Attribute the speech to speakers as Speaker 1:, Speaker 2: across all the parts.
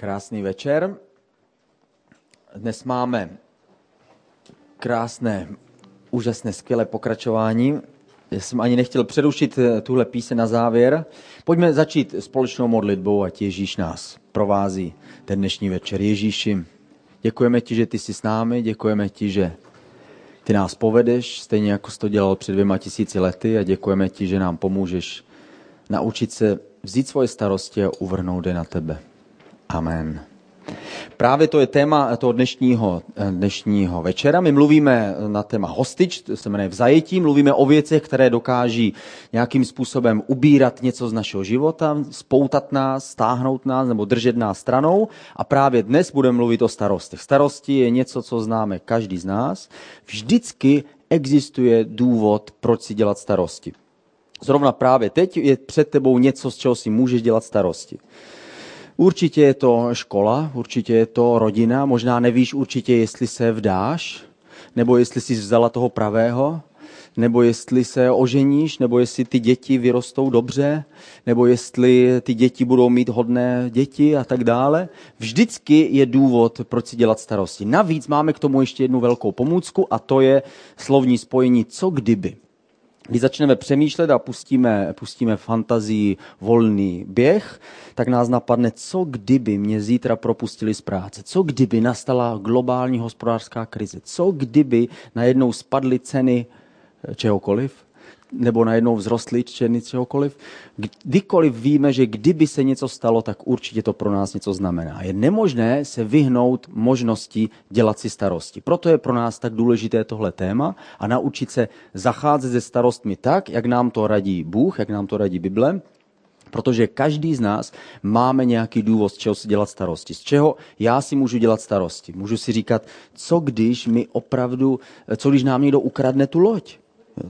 Speaker 1: Krásný večer. Dnes máme krásné, úžasné, skvělé pokračování. Já jsem ani nechtěl přerušit eh, tuhle píse na závěr. Pojďme začít společnou modlitbou, ať Ježíš nás provází ten dnešní večer. Ježíši, děkujeme ti, že ty jsi s námi, děkujeme ti, že ty nás povedeš, stejně jako jsi to dělal před dvěma tisíci lety a děkujeme ti, že nám pomůžeš naučit se vzít svoje starosti a uvrhnout je na tebe. Amen. Právě to je téma toho dnešního, dnešního večera. My mluvíme na téma hostič, to se jmenuje v zajetí, mluvíme o věcech, které dokáží nějakým způsobem ubírat něco z našeho života, spoutat nás, stáhnout nás nebo držet nás stranou. A právě dnes budeme mluvit o starostech. Starosti je něco, co známe každý z nás. Vždycky existuje důvod, proč si dělat starosti. Zrovna právě teď je před tebou něco, z čeho si můžeš dělat starosti. Určitě je to škola, určitě je to rodina, možná nevíš určitě, jestli se vdáš, nebo jestli jsi vzala toho pravého, nebo jestli se oženíš, nebo jestli ty děti vyrostou dobře, nebo jestli ty děti budou mít hodné děti a tak dále. Vždycky je důvod, proč si dělat starosti. Navíc máme k tomu ještě jednu velkou pomůcku a to je slovní spojení co kdyby. Když začneme přemýšlet a pustíme, pustíme fantazii volný běh, tak nás napadne, co kdyby mě zítra propustili z práce, co kdyby nastala globální hospodářská krize, co kdyby najednou spadly ceny eh, čehokoliv, nebo najednou vzrostly ceny čehokoliv. Kdykoliv víme, že kdyby se něco stalo, tak určitě to pro nás něco znamená. Je nemožné se vyhnout možnosti dělat si starosti. Proto je pro nás tak důležité tohle téma a naučit se zacházet se starostmi tak, jak nám to radí Bůh, jak nám to radí Bible, Protože každý z nás máme nějaký důvod, z čeho si dělat starosti. Z čeho já si můžu dělat starosti. Můžu si říkat, co když mi opravdu, co když nám někdo ukradne tu loď.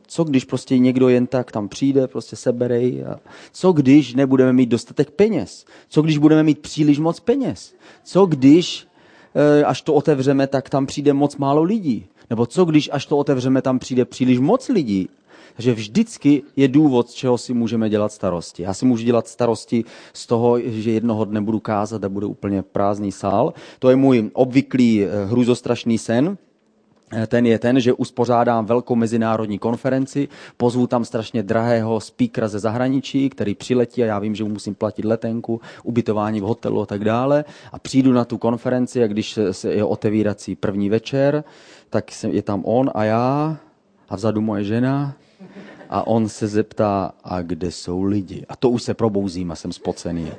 Speaker 1: Co když prostě někdo jen tak tam přijde, prostě seberej? A co když nebudeme mít dostatek peněz? Co když budeme mít příliš moc peněz? Co když, eh, až to otevřeme, tak tam přijde moc málo lidí? Nebo co když, až to otevřeme, tam přijde příliš moc lidí? Takže vždycky je důvod, z čeho si můžeme dělat starosti. Já si můžu dělat starosti z toho, že jednoho dne budu kázat a bude úplně prázdný sál. To je můj obvyklý eh, hruzostrašný sen, ten je ten, že uspořádám velkou mezinárodní konferenci, pozvu tam strašně drahého speakera ze zahraničí, který přiletí a já vím, že mu musím platit letenku, ubytování v hotelu a tak dále. A přijdu na tu konferenci a když je otevírací první večer, tak je tam on a já a vzadu moje žena a on se zeptá, a kde jsou lidi? A to už se probouzím a jsem spocený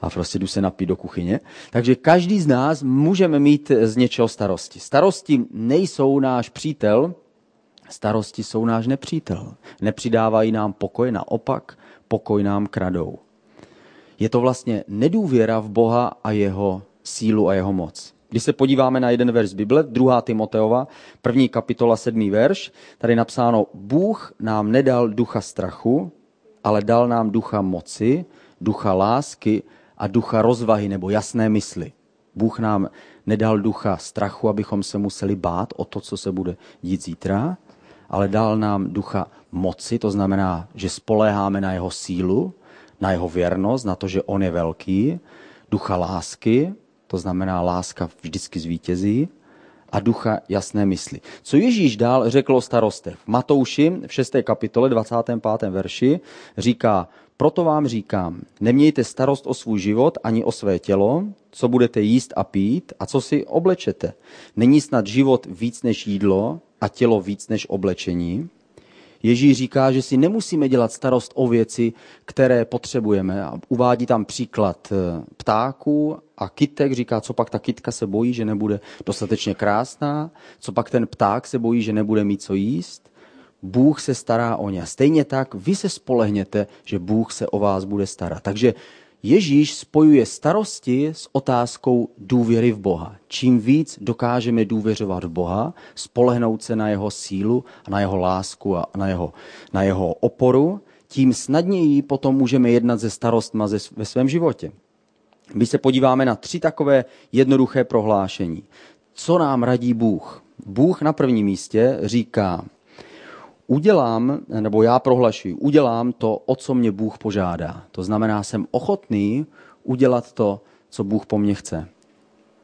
Speaker 1: a prostě jdu se napít do kuchyně. Takže každý z nás můžeme mít z něčeho starosti. Starosti nejsou náš přítel, starosti jsou náš nepřítel. Nepřidávají nám pokoj, naopak pokoj nám kradou. Je to vlastně nedůvěra v Boha a jeho sílu a jeho moc. Když se podíváme na jeden verš Bible, 2. Timoteova, první kapitola, sedmý verš, tady je napsáno, Bůh nám nedal ducha strachu, ale dal nám ducha moci, ducha lásky a ducha rozvahy nebo jasné mysli. Bůh nám nedal ducha strachu, abychom se museli bát o to, co se bude dít zítra, ale dal nám ducha moci, to znamená, že spoléháme na jeho sílu, na jeho věrnost, na to, že on je velký, ducha lásky, to znamená láska vždycky zvítězí, a ducha jasné mysli. Co Ježíš dál řekl o starostech? Matouši v 6. kapitole 25. verši říká, proto vám říkám, nemějte starost o svůj život ani o své tělo, co budete jíst a pít a co si oblečete. Není snad život víc než jídlo a tělo víc než oblečení? Ježíš říká, že si nemusíme dělat starost o věci, které potřebujeme. A uvádí tam příklad eh, ptáků a kytek. Říká, co pak ta kytka se bojí, že nebude dostatečně krásná, co pak ten pták se bojí, že nebude mít co jíst. Bůh se stará o ně. Stejně tak vy se spolehněte, že Bůh se o vás bude starat. Takže Ježíš spojuje starosti s otázkou důvěry v Boha. Čím víc dokážeme důvěřovat v Boha, spolehnout se na jeho sílu na jeho lásku a na jeho, na jeho oporu, tím snadněji potom můžeme jednat ze starostma ve svém životě. My se podíváme na tři takové jednoduché prohlášení. Co nám radí Bůh? Bůh na prvním místě říká, udělám, nebo já prohlašuji, udělám to, o co mě Bůh požádá. To znamená, jsem ochotný udělat to, co Bůh po mně chce.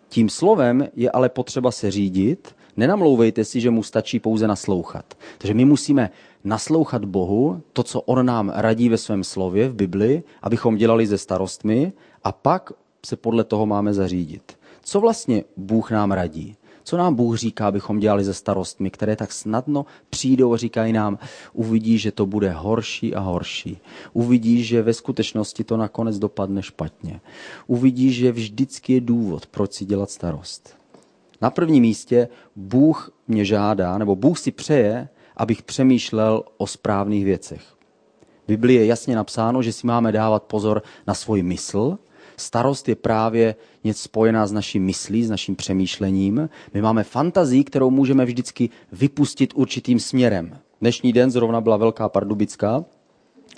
Speaker 1: Tím slovem je ale potřeba se řídit. Nenamlouvejte si, že mu stačí pouze naslouchat. Takže my musíme naslouchat Bohu, to, co On nám radí ve svém slově v Bibli, abychom dělali ze starostmi a pak se podle toho máme zařídit. Co vlastně Bůh nám radí? Co nám Bůh říká, abychom dělali ze starostmi, které tak snadno přijdou a říkají nám, uvidíš, že to bude horší a horší. Uvidíš, že ve skutečnosti to nakonec dopadne špatně. Uvidíš, že vždycky je důvod, proč si dělat starost. Na prvním místě Bůh mě žádá, nebo Bůh si přeje, abych přemýšlel o správných věcech. V Biblii je jasně napsáno, že si máme dávat pozor na svůj mysl, Starost je právě něco spojená s naším myslí, s naším přemýšlením. My máme fantazii, kterou můžeme vždycky vypustit určitým směrem. Dnešní den zrovna byla velká pardubická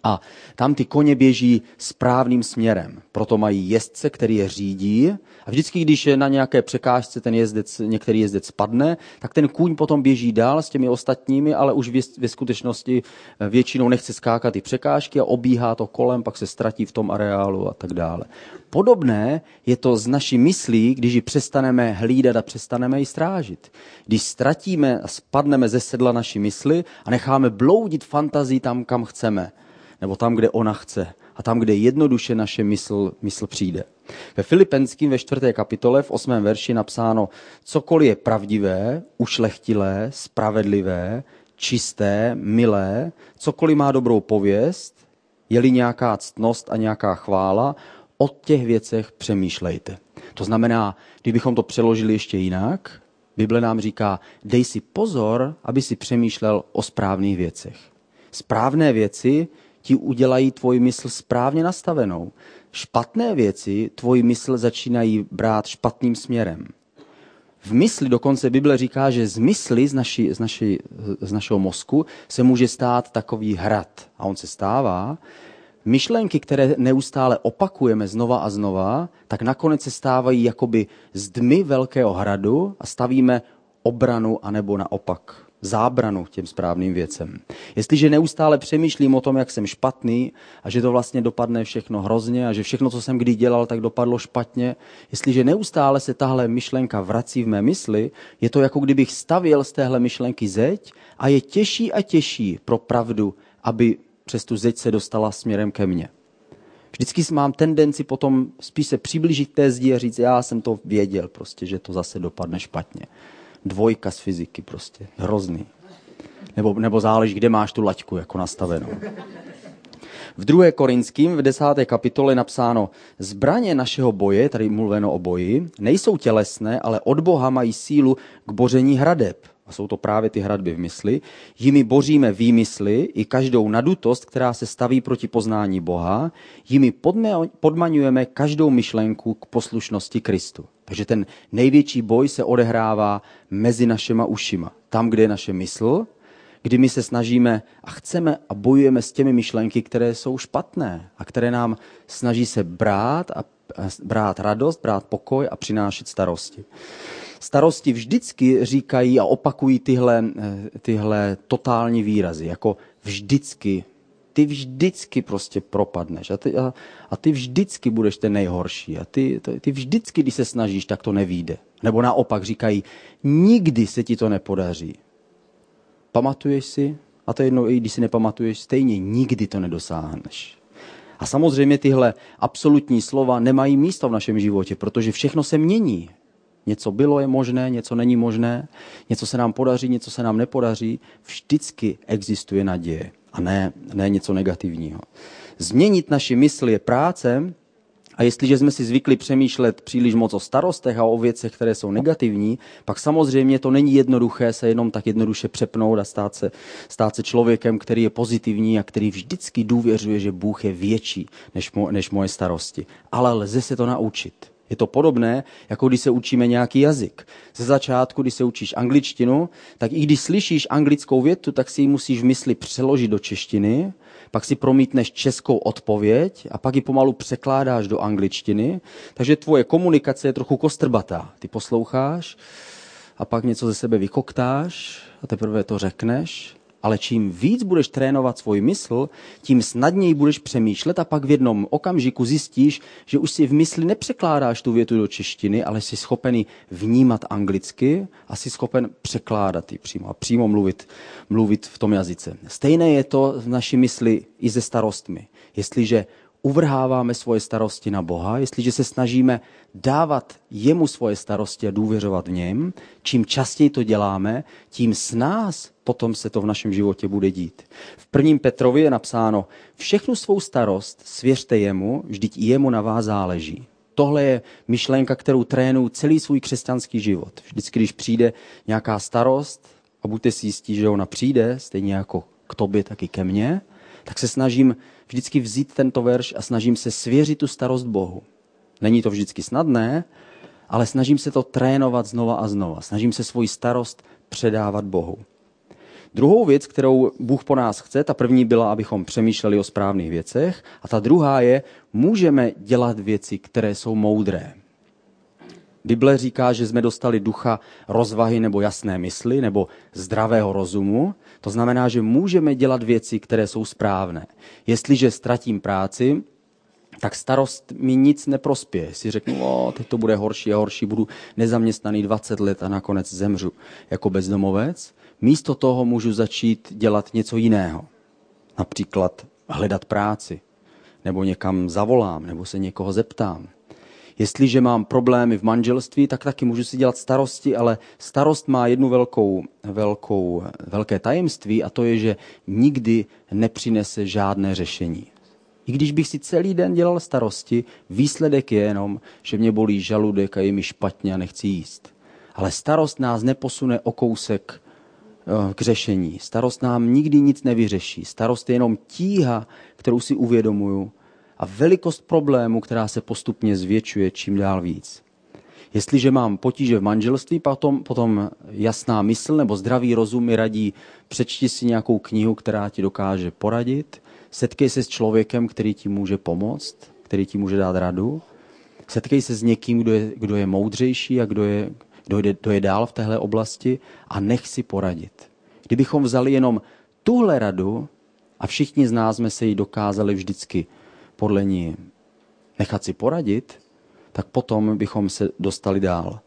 Speaker 1: a tam ty koně běží správným směrem. Proto mají jezdce, který je řídí. A vždycky, když je na nějaké překážce ten jezdec, některý jezdec spadne, tak ten kůň potom běží dál s těmi ostatními, ale už ve skutečnosti eh, většinou nechce skákat ty překážky a obíhá to kolem, pak se ztratí v tom areálu a tak dále. Podobné je to z naší myslí, když ji přestaneme hlídat a přestaneme ji strážit. Když ztratíme a spadneme ze sedla naší mysli a necháme bloudit fantazii tam, kam chceme, nebo tam, kde ona chce a tam, kde jednoduše naše mysl, mysl přijde. Ve Filipenským ve čtvrté kapitole v osmém verši napsáno, cokoliv je pravdivé, ušlechtilé, spravedlivé, čisté, milé, cokoliv má dobrou pověst, je-li nějaká ctnost a nějaká chvála, o těch věcech přemýšlejte. To znamená, kdybychom to přeložili ještě jinak, Bible nám říká, dej si pozor, aby si přemýšlel o správných věcech. Správné věci ti udělají tvoji mysl správně nastavenou. Špatné věci tvoji mysl začínají brát špatným směrem. V mysli dokonce Bible říká, že z mysli, z, naši, z, naši, z našeho mozku, se může stát takový hrad. A on se stává. Myšlenky, které neustále opakujeme znova a znova, tak nakonec se stávají jakoby z dmy velkého hradu a stavíme obranu anebo naopak zábranu těm správným věcem. Jestliže neustále přemýšlím o tom, jak jsem špatný a že to vlastně dopadne všechno hrozně a že všechno, co jsem kdy dělal, tak dopadlo špatně, jestliže neustále se tahle myšlenka vrací v mé mysli, je to jako kdybych stavěl z téhle myšlenky zeď a je těžší a těžší pro pravdu, aby přes tu zeď se dostala směrem ke mně. Vždycky mám tendenci potom spíš se přiblížit té zdi a říct, já jsem to věděl prostě, že to zase dopadne špatně dvojka z fyziky prostě. Hrozný. Nebo, nebo záleží, kde máš tu laťku jako nastavenou. V 2. Korinským v 10. kapitole napsáno, zbraně našeho boje, tady mluveno o boji, nejsou tělesné, ale od Boha mají sílu k boření hradeb. A jsou to právě ty hradby v mysli. Jimi boříme výmysly i každou nadutost, která se staví proti poznání Boha. Jimi podmaňujeme každou myšlenku k poslušnosti Kristu. Takže ten největší boj se odehrává mezi našima ušima. Tam, kde je naše mysl, kdy my se snažíme a chceme a bojujeme s těmi myšlenky, které jsou špatné a které nám snaží se brát a brát radost, brát pokoj a přinášet starosti. Starosti vždycky říkají a opakují tyhle, eh, tyhle totální výrazy, jako vždycky, ty vždycky prostě propadneš a ty, a, a ty vždycky budeš ten nejhorší a ty, ty vždycky, když se snažíš, tak to nevíde. Nebo naopak říkají, nikdy se ti to nepodaří. Pamatuješ si? A to jedno, i když si nepamatuješ, stejně nikdy to nedosáhneš. A samozřejmě tyhle absolutní slova nemají místo v našem životě, protože všechno se mění. Něco bylo je možné, něco není možné, něco se nám podaří, něco se nám nepodaří. Vždycky existuje naděje a ne, ne něco negativního. Změnit naši mysl je práce a jestliže jsme si zvykli přemýšlet příliš moc o starostech a o věcech, které jsou negativní, pak samozřejmě to není jednoduché se jenom tak jednoduše přepnout a stát se, stát se člověkem, který je pozitivní a který vždycky důvěřuje, že Bůh je větší než, mo, než moje starosti. Ale lze se to naučit. Je to podobné, jako když se učíme nějaký jazyk. Ze začátku, když se učíš angličtinu, tak i když slyšíš anglickou větu, tak si ji musíš v mysli přeložit do češtiny, pak si promítneš českou odpověď a pak ji pomalu překládáš do angličtiny. Takže tvoje komunikace je trochu kostrbatá. Ty posloucháš a pak něco ze sebe vykoktáš a teprve to řekneš ale čím víc budeš trénovat svůj mysl, tím snadněji budeš přemýšlet a pak v jednom okamžiku zjistíš, že už si v mysli nepřekládáš tu větu do češtiny, ale jsi schopen vnímat anglicky a jsi schopen překládat ji přímo a přímo mluvit, mluvit v tom jazyce. Stejné je to v naší mysli i se starostmi. Jestliže uvrháváme svoje starosti na Boha, jestliže se snažíme dávat jemu svoje starosti a důvěřovat v něm, čím častěji to děláme, tím s nás potom se to v našem životě bude dít. V prvním Petrovi je napsáno, všechnu svou starost svěřte jemu, vždyť i jemu na vás záleží. Tohle je myšlenka, kterou trénuju celý svůj křesťanský život. Vždycky, když přijde nějaká starost, a buďte si jistí, že ona přijde, stejně jako k tobě, tak i ke mně, tak se snažím vždycky vzít tento verš a snažím se svěřit tu starost Bohu. Není to vždycky snadné, ale snažím se to trénovat znova a znova. Snažím se svoji starost předávat Bohu. Druhou věc, kterou Bůh po nás chce, ta první byla, abychom přemýšleli o správných věcech, a ta druhá je, můžeme dělat věci, které jsou moudré. Bible říká, že jsme dostali ducha rozvahy nebo jasné mysli nebo zdravého rozumu. To znamená, že můžeme dělat věci, které jsou správné. Jestliže ztratím práci, tak starost mi nic neprospěje. Si řeknu, o, teď to bude horší a horší, budu nezaměstnaný 20 let a nakonec zemřu jako bezdomovec. Místo toho můžu začít dělat něco jiného. Například hledat práci, nebo někam zavolám, nebo se někoho zeptám. Jestliže mám problémy v manželství, tak taky můžu si dělat starosti, ale starost má jednu velkou, velkou, velké tajemství a to je, že nikdy nepřinese žádné řešení. I když bych si celý den dělal starosti, výsledek je jenom, že mě bolí žaludek a je mi špatně a nechci jíst. Ale starost nás neposune o kousek eh, k řešení. Starost nám nikdy nic nevyřeší. Starost je jenom tíha, kterou si uvědomuju a velikost problému, která se postupně zvětšuje čím dál víc. Jestliže mám potíže v manželství, potom, potom jasná mysl nebo zdravý rozum mi radí, přečti si nějakou knihu, která ti dokáže poradit, setkej se s člověkem, který ti může pomoct, který ti může dát radu, setkej se s někým, kdo je, kdo je moudřejší a kdo je, kdo, je, kdo je dál v téhle oblasti a nech si poradit. Kdybychom vzali jenom tuhle radu a všichni z nás jsme se jí dokázali vždycky podle ní nechat si poradit, tak potom bychom se dostali dál.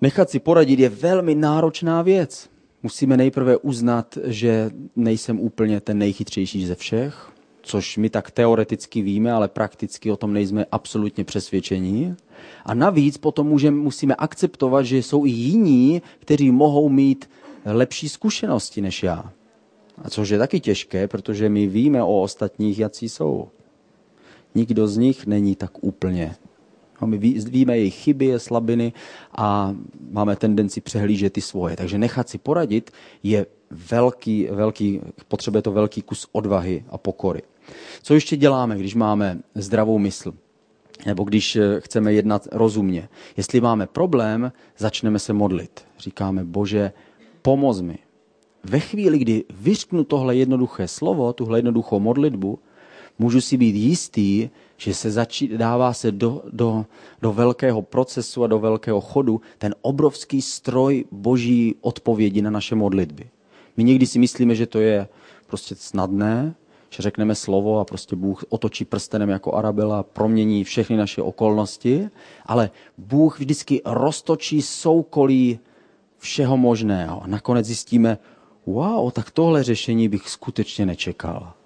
Speaker 1: Nechat si poradit je velmi náročná věc. Musíme nejprve uznat, že nejsem úplně ten nejchytřejší ze všech, což my tak teoreticky víme, ale prakticky o tom nejsme absolutně přesvědčení. A navíc potom můžeme, musíme akceptovat, že jsou i jiní, kteří mohou mít lepší zkušenosti než já. A což je taky těžké, protože my víme o ostatních, jaký jsou nikdo z nich není tak úplně. No, my víme jejich chyby, slabiny a máme tendenci přehlížet ty svoje. Takže nechat si poradit je velký, velký, potřebuje to velký kus odvahy a pokory. Co ještě děláme, když máme zdravou mysl? Nebo když eh, chceme jednat rozumně. Jestli máme problém, začneme se modlit. Říkáme, Bože, pomoz mi. Ve chvíli, kdy vyřknu tohle jednoduché slovo, tuhle jednoduchou modlitbu, můžu si být jistý, že se začí, dává se do, do, do velkého procesu a do velkého chodu ten obrovský stroj boží odpovědi na naše modlitby. My někdy si myslíme, že to je prostě snadné, že řekneme slovo a prostě Bůh otočí prstenem jako Arabela, promění všechny naše okolnosti, ale Bůh vždycky roztočí soukolí všeho možného. A nakonec zjistíme, wow, tak tohle řešení bych skutečně nečekal.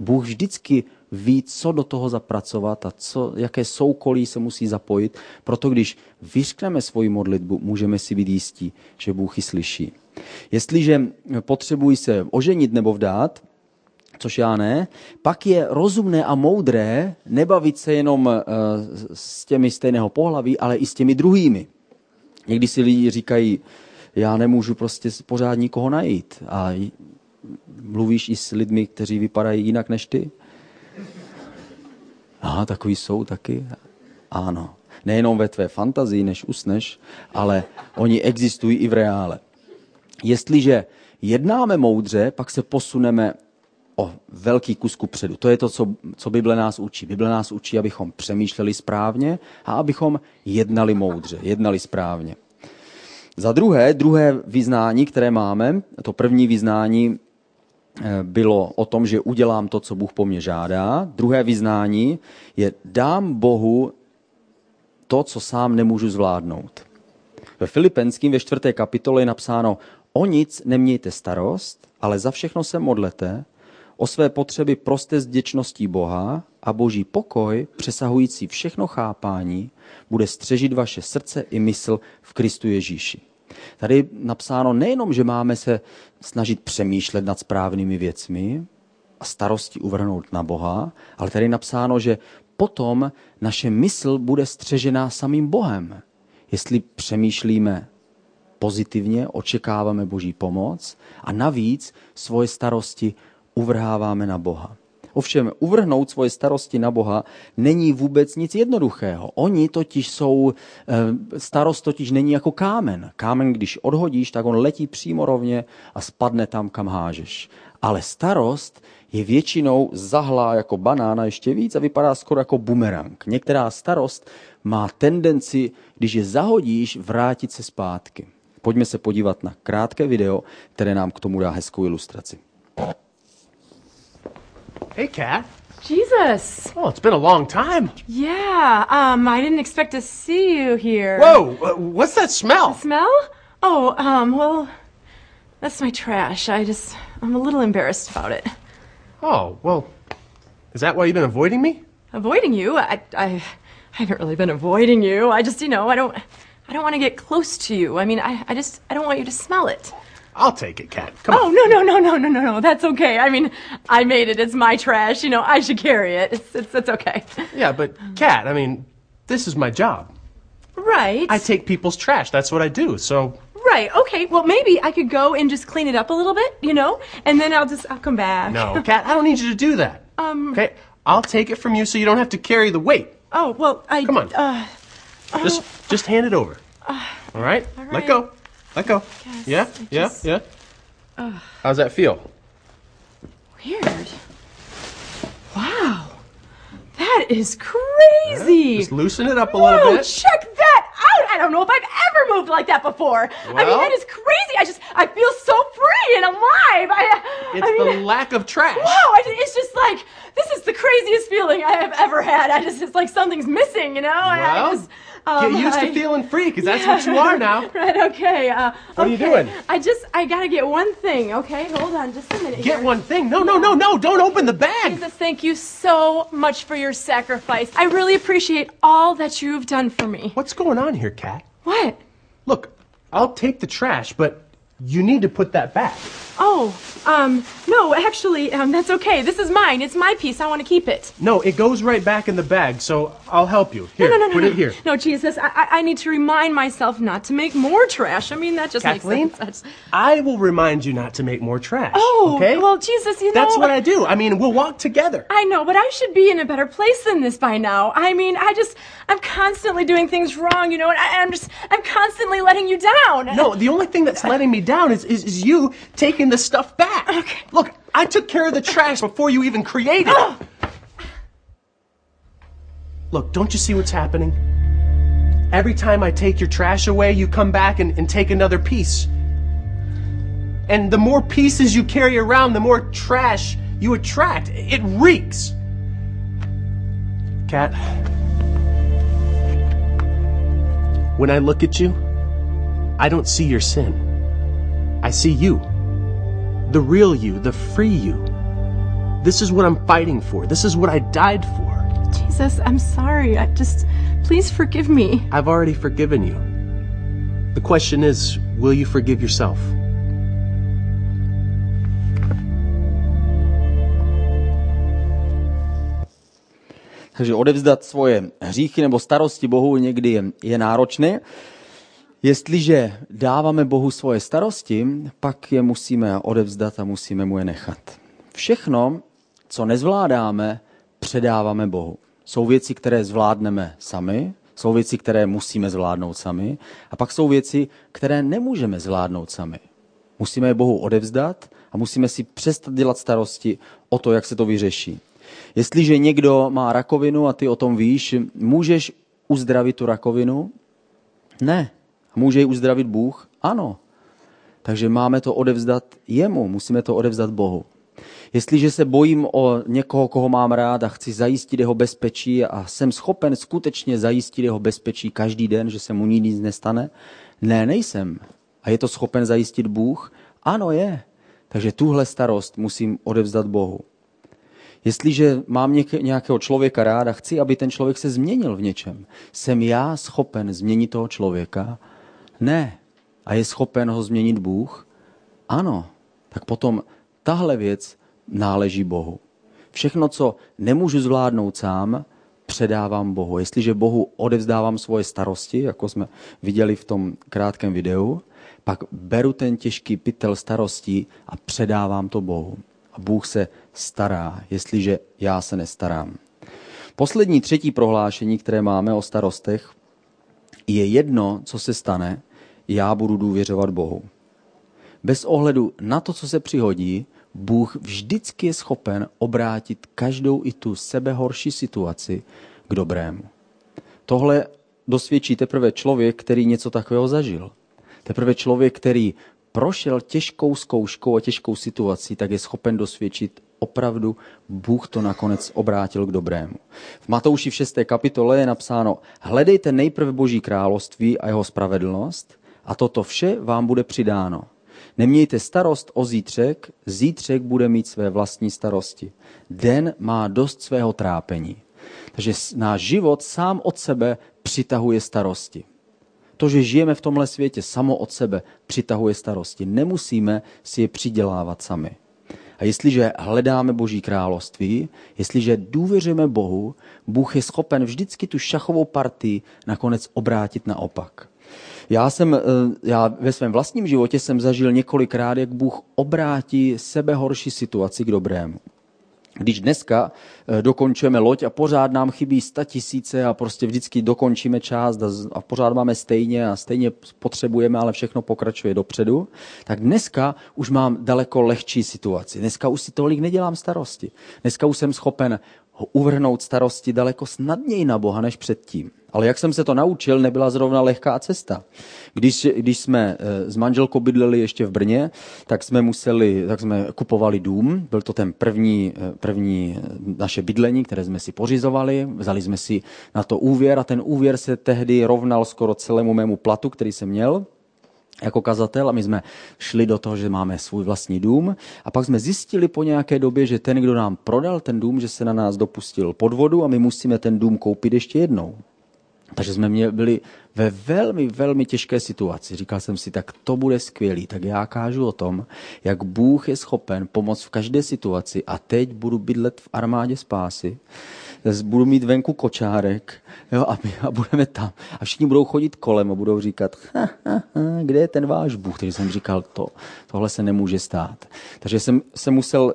Speaker 1: Bůh vždycky ví, co do toho zapracovat a co, jaké soukolí se musí zapojit. Proto když vyřkneme svoji modlitbu, můžeme si být jistí, že Bůh ji slyší. Jestliže potřebuji se oženit nebo vdát, což já ne, pak je rozumné a moudré nebavit se jenom uh, s těmi stejného pohlaví, ale i s těmi druhými. Někdy si lidi říkají, já nemůžu prostě pořád nikoho najít. A mluvíš i s lidmi, kteří vypadají jinak než ty? Aha, takový jsou taky. Ano. Nejenom ve tvé fantazii, než usneš, ale oni existují i v reále. Jestliže jednáme moudře, pak se posuneme o velký kus předu. To je to, co, co Bible nás učí. Bible nás učí, abychom přemýšleli správně a abychom jednali moudře, jednali správně. Za druhé, druhé vyznání, které máme, to první vyznání bylo o tom, že udělám to, co Bůh po mně žádá. Druhé vyznání je dám Bohu to, co sám nemůžu zvládnout. Ve Filipenským ve čtvrté kapitole je napsáno, o nic nemějte starost, ale za všechno se modlete, o své potřeby proste s vděčností Boha a boží pokoj, přesahující všechno chápání, bude střežit vaše srdce i mysl v Kristu Ježíši. Tady napsáno nejenom, že máme se snažit přemýšlet nad správnými věcmi a starosti uvrhnout na Boha, ale tady je napsáno, že potom naše mysl bude střežená samým Bohem. Jestli přemýšlíme pozitivně, očekáváme Boží pomoc a navíc svoje starosti uvrháváme na Boha. Ovšem, uvrhnout svoje starosti na Boha není vůbec nic jednoduchého. Oni totiž jsou, eh, starost totiž není jako kámen. Kámen, když odhodíš, tak on letí přímo rovně a spadne tam, kam hážeš. Ale starost je většinou zahlá jako banána ještě víc a vypadá skoro jako bumerang. Některá starost má tendenci, když je zahodíš, vrátit se zpátky. Pojďme se podívat na krátké video, které nám k tomu dá hezkou ilustraci.
Speaker 2: Hey, Kat.
Speaker 3: Jesus.
Speaker 2: Oh, it's been a long time.
Speaker 3: Yeah. Um, I didn't expect to see you here.
Speaker 2: Whoa, uh, what's that smell?
Speaker 3: Smell? Oh, um, well, that's my trash. I just, I'm a little embarrassed about it.
Speaker 2: Oh, well, is that why you've been avoiding me?
Speaker 3: Avoiding you? I, I, I haven't really been avoiding you. I just, you know, I don't, I don't want to get close to you. I mean, I, I just, I don't want you to smell it.
Speaker 2: I'll take it, Kat. Come
Speaker 3: Oh
Speaker 2: on.
Speaker 3: no no no no no no no! That's okay. I mean, I made it. It's my trash. You know, I should carry it. It's it's, it's okay.
Speaker 2: Yeah, but Kat, I mean, this is my job.
Speaker 3: Right.
Speaker 2: I take people's trash. That's what I do. So,
Speaker 3: Right. Okay. Well, maybe I could go and just clean it up a little bit, you know, and then I'll just I'll come back.
Speaker 2: no, Kat, I don't need you to do that.
Speaker 3: Um.
Speaker 2: Okay? I'll take it from you so you don't have to carry the weight.
Speaker 3: Oh well, I.
Speaker 2: Come on.
Speaker 3: Uh,
Speaker 2: Just just hand it over. all right?
Speaker 3: all
Speaker 2: Let go. Let go. Yeah?
Speaker 3: I
Speaker 2: Yeah?
Speaker 3: just-
Speaker 2: Yeah? How's that feel?
Speaker 3: weird. Wow. That is crazy.
Speaker 2: Just loosen it up a little
Speaker 3: Whoa,
Speaker 2: bit.
Speaker 3: check that out! I don't know if I've ever moved like that before. I mean, that is crazy. I just, I feel so free and alive. I,
Speaker 2: It's
Speaker 3: I mean,
Speaker 2: the lack of trash.
Speaker 3: Wow, I, it's just like this is the craziest feeling I have ever had. I just it's like something's missing, you know. I, I
Speaker 2: Well,
Speaker 3: just, um,
Speaker 2: Get used
Speaker 3: I-
Speaker 2: to feeling free, because that's what you are now.
Speaker 3: right. Okay. Uh,
Speaker 2: What are you doing?
Speaker 3: I just I gotta get one thing. Okay, hold on, just a minute.
Speaker 2: Get
Speaker 3: here.
Speaker 2: one thing. No, no, no, no. Don't open the bag.
Speaker 3: Jesus, thank you so much for your sacrifice. I really appreciate all that you've done for me.
Speaker 2: What's going on here, Kat?
Speaker 3: What?
Speaker 2: Look, I'll take the trash, but you need to put that back.
Speaker 3: Oh, um, no, actually, um, that's okay. This is mine. It's my piece. I want to keep it.
Speaker 2: No, it goes right back in the bag, so I'll help you. Here,
Speaker 3: no, no, no,
Speaker 2: put
Speaker 3: no.
Speaker 2: it here.
Speaker 3: No, Jesus, I, I, I need to remind myself not to make more trash. I mean, that just
Speaker 2: Kathleen,
Speaker 3: makes sense. That's-
Speaker 2: I will remind you not to make more trash.
Speaker 3: Oh,
Speaker 2: okay?
Speaker 3: well, Jesus, you know.
Speaker 2: That's what I do. I mean, we'll walk together.
Speaker 3: I know, but I should be in a better place than this by now. I mean, I just, I'm constantly doing things wrong, you know, and I, I'm just, I'm constantly letting you down.
Speaker 2: No, the only thing that's letting me down is, is, is you taking the stuff back.
Speaker 3: Okay.
Speaker 2: Look, I took care of the trash before you even created it. Look, don't you see what's happening? Every time I take your trash away, you come back and, and take another piece. And the more pieces you carry around, the more trash you attract. It reeks. Cat, when I look at you, I don't see your sin. I see you. The real you, the free you. This is what I'm fighting for. This is what I died for.
Speaker 3: Jesus, I'm sorry. I just, please forgive me.
Speaker 2: I've already forgiven you. The question is, will you forgive yourself?
Speaker 1: Takže odevzdat svoje hříchy nebo starosti Bohu někdy je, je náročné. Jestliže dáváme Bohu svoje starosti, pak je musíme odevzdat a musíme mu je nechat. Všechno, co nezvládáme, předáváme Bohu. Jsou věci, které zvládneme sami, jsou věci, které musíme zvládnout sami, a pak jsou věci, které nemůžeme zvládnout sami. Musíme je Bohu odevzdat a musíme si přestat dělat starosti o to, jak se to vyřeší. Jestliže někdo má rakovinu a ty o tom víš, můžeš uzdravit tu rakovinu? Ne. Může ji uzdravit Bůh? Ano. Takže máme to odevzdat jemu, musíme to odevzdat Bohu. Jestliže se bojím o někoho, koho mám rád a chci zajistit jeho bezpečí a jsem schopen skutečně zajistit jeho bezpečí každý den, že se mu nic nestane, ne, nejsem. A je to schopen zajistit Bůh? Ano, je. Takže tuhle starost musím odevzdat Bohu. Jestliže mám nějakého člověka rád a chci, aby ten člověk se změnil v něčem, jsem já schopen změnit toho člověka? Ne. A je schopen ho změnit Bůh? Ano. Tak potom tahle věc náleží Bohu. Všechno, co nemůžu zvládnout sám, předávám Bohu. Jestliže Bohu odevzdávám svoje starosti, jako jsme viděli v tom krátkém videu, pak beru ten těžký pytel starostí a předávám to Bohu. A Bůh se stará, jestliže já se nestarám. Poslední třetí prohlášení, které máme o starostech, je jedno, co se stane, já budu důvěřovat Bohu. Bez ohledu na to, co se přihodí, Bůh vždycky je schopen obrátit každou i tu sebehorší situaci k dobrému. Tohle dosvědčí teprve člověk, který něco takového zažil. Teprve člověk, který prošel těžkou zkouškou a těžkou situací, tak je schopen dosvědčit opravdu Bůh to nakonec obrátil k dobrému. V Matouši v 6. kapitole je napsáno Hledejte nejprve Boží království a jeho spravedlnost a toto vše vám bude přidáno. Nemějte starost o zítřek, zítřek bude mít své vlastní starosti. Den má dost svého trápení. Takže náš život sám od sebe přitahuje starosti. To, že žijeme v tomhle světě samo od sebe, přitahuje starosti. Nemusíme si je přidělávat sami. A jestliže hledáme Boží království, jestliže důvěřujeme Bohu, Bůh je schopen vždycky tu šachovou partii nakonec obrátit naopak. Já jsem, eh, já ve svém vlastním životě jsem zažil několikrát, jak Bůh obrátí sebehorší situaci k dobrému. Když dneska eh, dokončujeme loď a pořád nám chybí sta tisíce a prostě vždycky dokončíme část a pořád máme stejně a stejně potřebujeme, ale všechno pokračuje dopředu, tak dneska už mám daleko lehčí situaci. Dneska už si tolik nedělám starosti. Dneska už jsem schopen uvrhnout starosti daleko snadněji na Boha než předtím. Ale jak jsem se to naučil, nebyla zrovna lehká cesta. Když, když jsme eh, s manželkou bydleli ještě v Brně, tak jsme museli, tak jsme kupovali dům. Byl to ten první, eh, první eh, naše bydlení, které jsme si pořizovali. Vzali jsme si na to úvěr a ten úvěr se tehdy rovnal skoro celému mému platu, který jsem měl jako kazatel a my jsme šli do toho, že máme svůj vlastní dům a pak jsme zjistili po nějaké době, že ten, kdo nám prodal ten dům, že se na nás dopustil podvodu a my musíme ten dům koupit ještě jednou. Takže jsme mě byli ve velmi, velmi těžké situaci. Říkal jsem si, tak to bude skvělý. Tak já kážu o tom, jak Bůh je schopen pomoct v každé situaci a teď budu bydlet v armádě spásy. Budu mít venku kočárek jo, a, my, a budeme tam. A všichni budou chodit kolem a budou říkat, ha, ha, ha, kde je ten váš Bůh? Takže jsem říkal, to, tohle se nemůže stát. Takže jsem se musel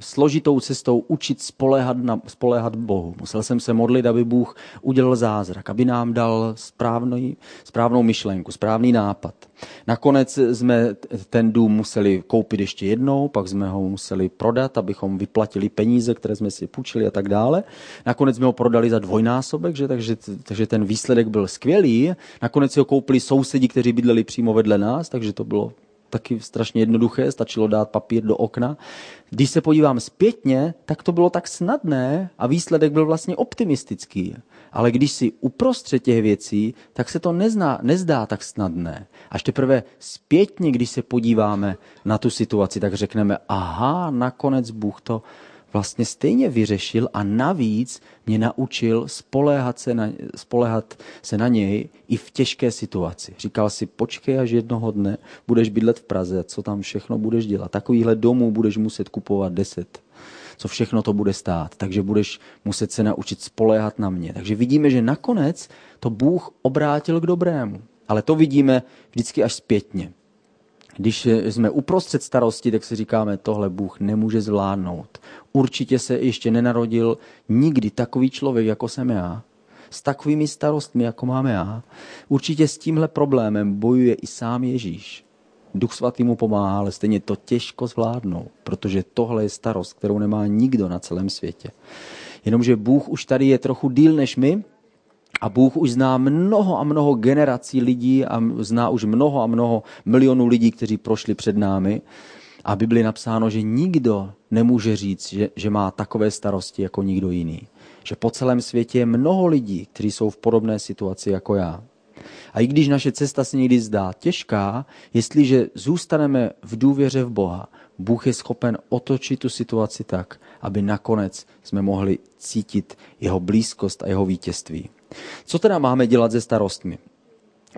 Speaker 1: složitou cestou učit spoléhat, na, spoléhat Bohu. Musel jsem se modlit, aby Bůh udělal zázrak, aby nám dal správný, správnou myšlenku, správný nápad. Nakonec jsme ten dům museli koupit ještě jednou, pak jsme ho museli prodat, abychom vyplatili peníze, které jsme si půjčili a tak dále. Nakonec jsme ho prodali za dvojnásobek, že, takže, takže ten výsledek byl skvělý. Nakonec si ho koupili sousedi, kteří bydleli přímo vedle nás, takže to bylo taky strašně jednoduché, stačilo dát papír do okna. Když se podívám zpětně, tak to bylo tak snadné a výsledek byl vlastně optimistický. Ale když si uprostřed těch věcí, tak se to nezná, nezdá tak snadné. Až teprve zpětně, když se podíváme na tu situaci, tak řekneme, aha, nakonec Bůh to vlastně stejně vyřešil a navíc mě naučil spoléhat se na, spoléhat se na něj i v těžké situaci. Říkal si, počkej, až jednoho dne budeš bydlet v Praze, co tam všechno budeš dělat. Takovýhle domů budeš muset kupovat deset. Co všechno to bude stát. Takže budeš muset se naučit spoléhat na mě. Takže vidíme, že nakonec to Bůh obrátil k dobrému. Ale to vidíme vždycky až zpětně. Když jsme uprostřed starosti, tak si říkáme, tohle Bůh nemůže zvládnout. Určitě se ještě nenarodil nikdy takový člověk, jako jsem já. S takovými starostmi, jako máme já. Určitě s tímhle problémem bojuje i sám Ježíš. Duch svatý mu pomáhá, ale stejně to těžko zvládnou, protože tohle je starost, kterou nemá nikdo na celém světě. Jenomže Bůh už tady je trochu díl než my A Bůh už zná mnoho a mnoho generací lidí a zná už mnoho a mnoho milionů lidí, kteří prošli před námi. A Bibli napsáno, že nikdo nemůže říct, že, že má takové starosti jako nikdo jiný. Že po celém světě je mnoho lidí, kteří jsou v podobné situaci jako já. A i když naše cesta se někdy zdá těžká, jestliže zůstaneme v důvěře v Boha, Bůh je schopen otočit tu situaci tak, aby nakonec jsme mohli cítit jeho blízkost a jeho vítězství. Co teda máme dělat se starostmi?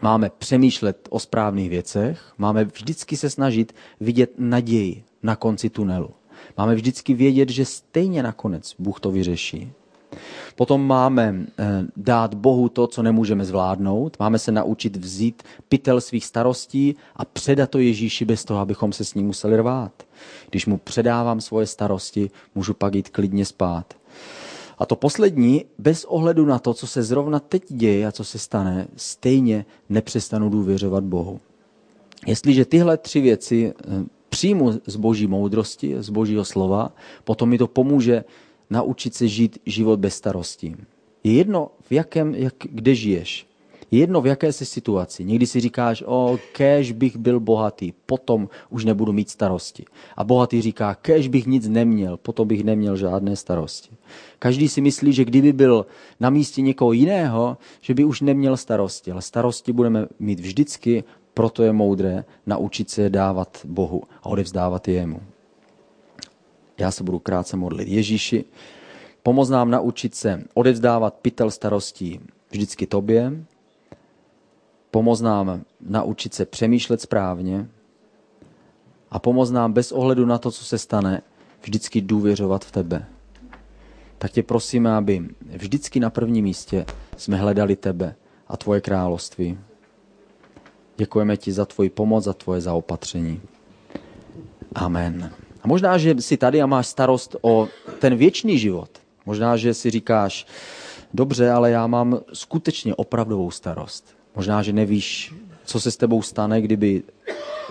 Speaker 1: Máme přemýšlet o správných věcech, máme vždycky se snažit vidět naději na konci tunelu. Máme vždycky vědět, že stejně nakonec Bůh to vyřeší. Potom máme eh, dát Bohu to, co nemůžeme zvládnout. Máme se naučit vzít pytel svých starostí a předat to Ježíši bez toho, abychom se s ním museli rvát. Když mu předávám svoje starosti, můžu pak jít klidně spát. A to poslední, bez ohledu na to, co se zrovna teď děje a co se stane, stejně nepřestanu důvěřovat Bohu. Jestliže tyhle tři věci eh, přijmu z boží moudrosti, z božího slova, potom mi to pomůže naučit se žít život bez starostí. Je jedno, v jakém, jak, kde žiješ. Je jedno, v jaké jsi situaci. Někdy si říkáš, o, kež bych byl bohatý, potom už nebudu mít starosti. A bohatý říká, kež bych nic neměl, potom bych neměl žádné starosti. Každý si myslí, že kdyby byl na místě někoho jiného, že by už neměl starosti. Ale starosti budeme mít vždycky, proto je moudré naučit se dávat Bohu a odevzdávat jemu. Já se budu krátce modlit. Ježíši, pomoz nám naučit se odevzdávat pytel starostí vždycky tobě, pomoz nám naučit se přemýšlet správně a pomoz nám bez ohledu na to, co se stane, vždycky důvěřovat v tebe. Tak tě prosíme, aby vždycky na prvním místě jsme hledali tebe a tvoje království. Děkujeme ti za tvoji pomoc, za tvoje zaopatření. Amen. A možná, že jsi tady a máš starost o ten věčný život. Možná, že si říkáš, dobře, ale já mám skutečně opravdovou starost. Možná, že nevíš, co se s tebou stane, kdyby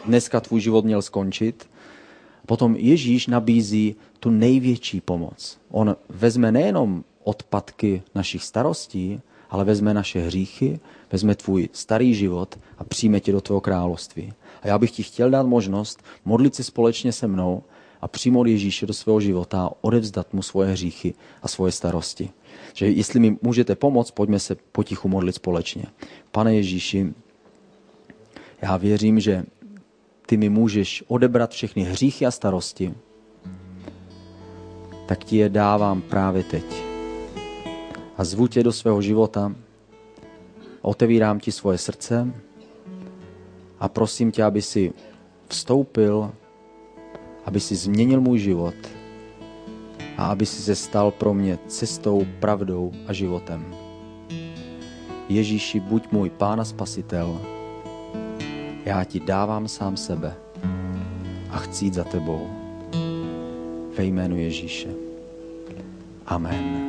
Speaker 1: dneska tvůj život měl skončit. Potom Ježíš nabízí tu největší pomoc. On vezme nejenom odpadky našich starostí, ale vezme naše hříchy, vezme tvůj starý život a přijme tě do tvého království. A já bych ti chtěl dát možnost modlit se společně se mnou a přijmout Ježíše do svého života a odevzdat mu svoje hříchy a svoje starosti. Že jestli mi můžete pomoct, pojďme se potichu modlit společně. Pane Ježíši, já věřím, že ty mi můžeš odebrat všechny hříchy a starosti, tak ti je dávám právě teď. A zvu tě do svého života, otevírám ti svoje srdce a prosím tě, aby si vstoupil aby si změnil můj život a aby si se stal pro mě cestou, pravdou a životem. Ježíši, buď můj pán a spasitel. Já ti dávám sám sebe a chci jít za tebou. Ve jménu Ježíše. Amen.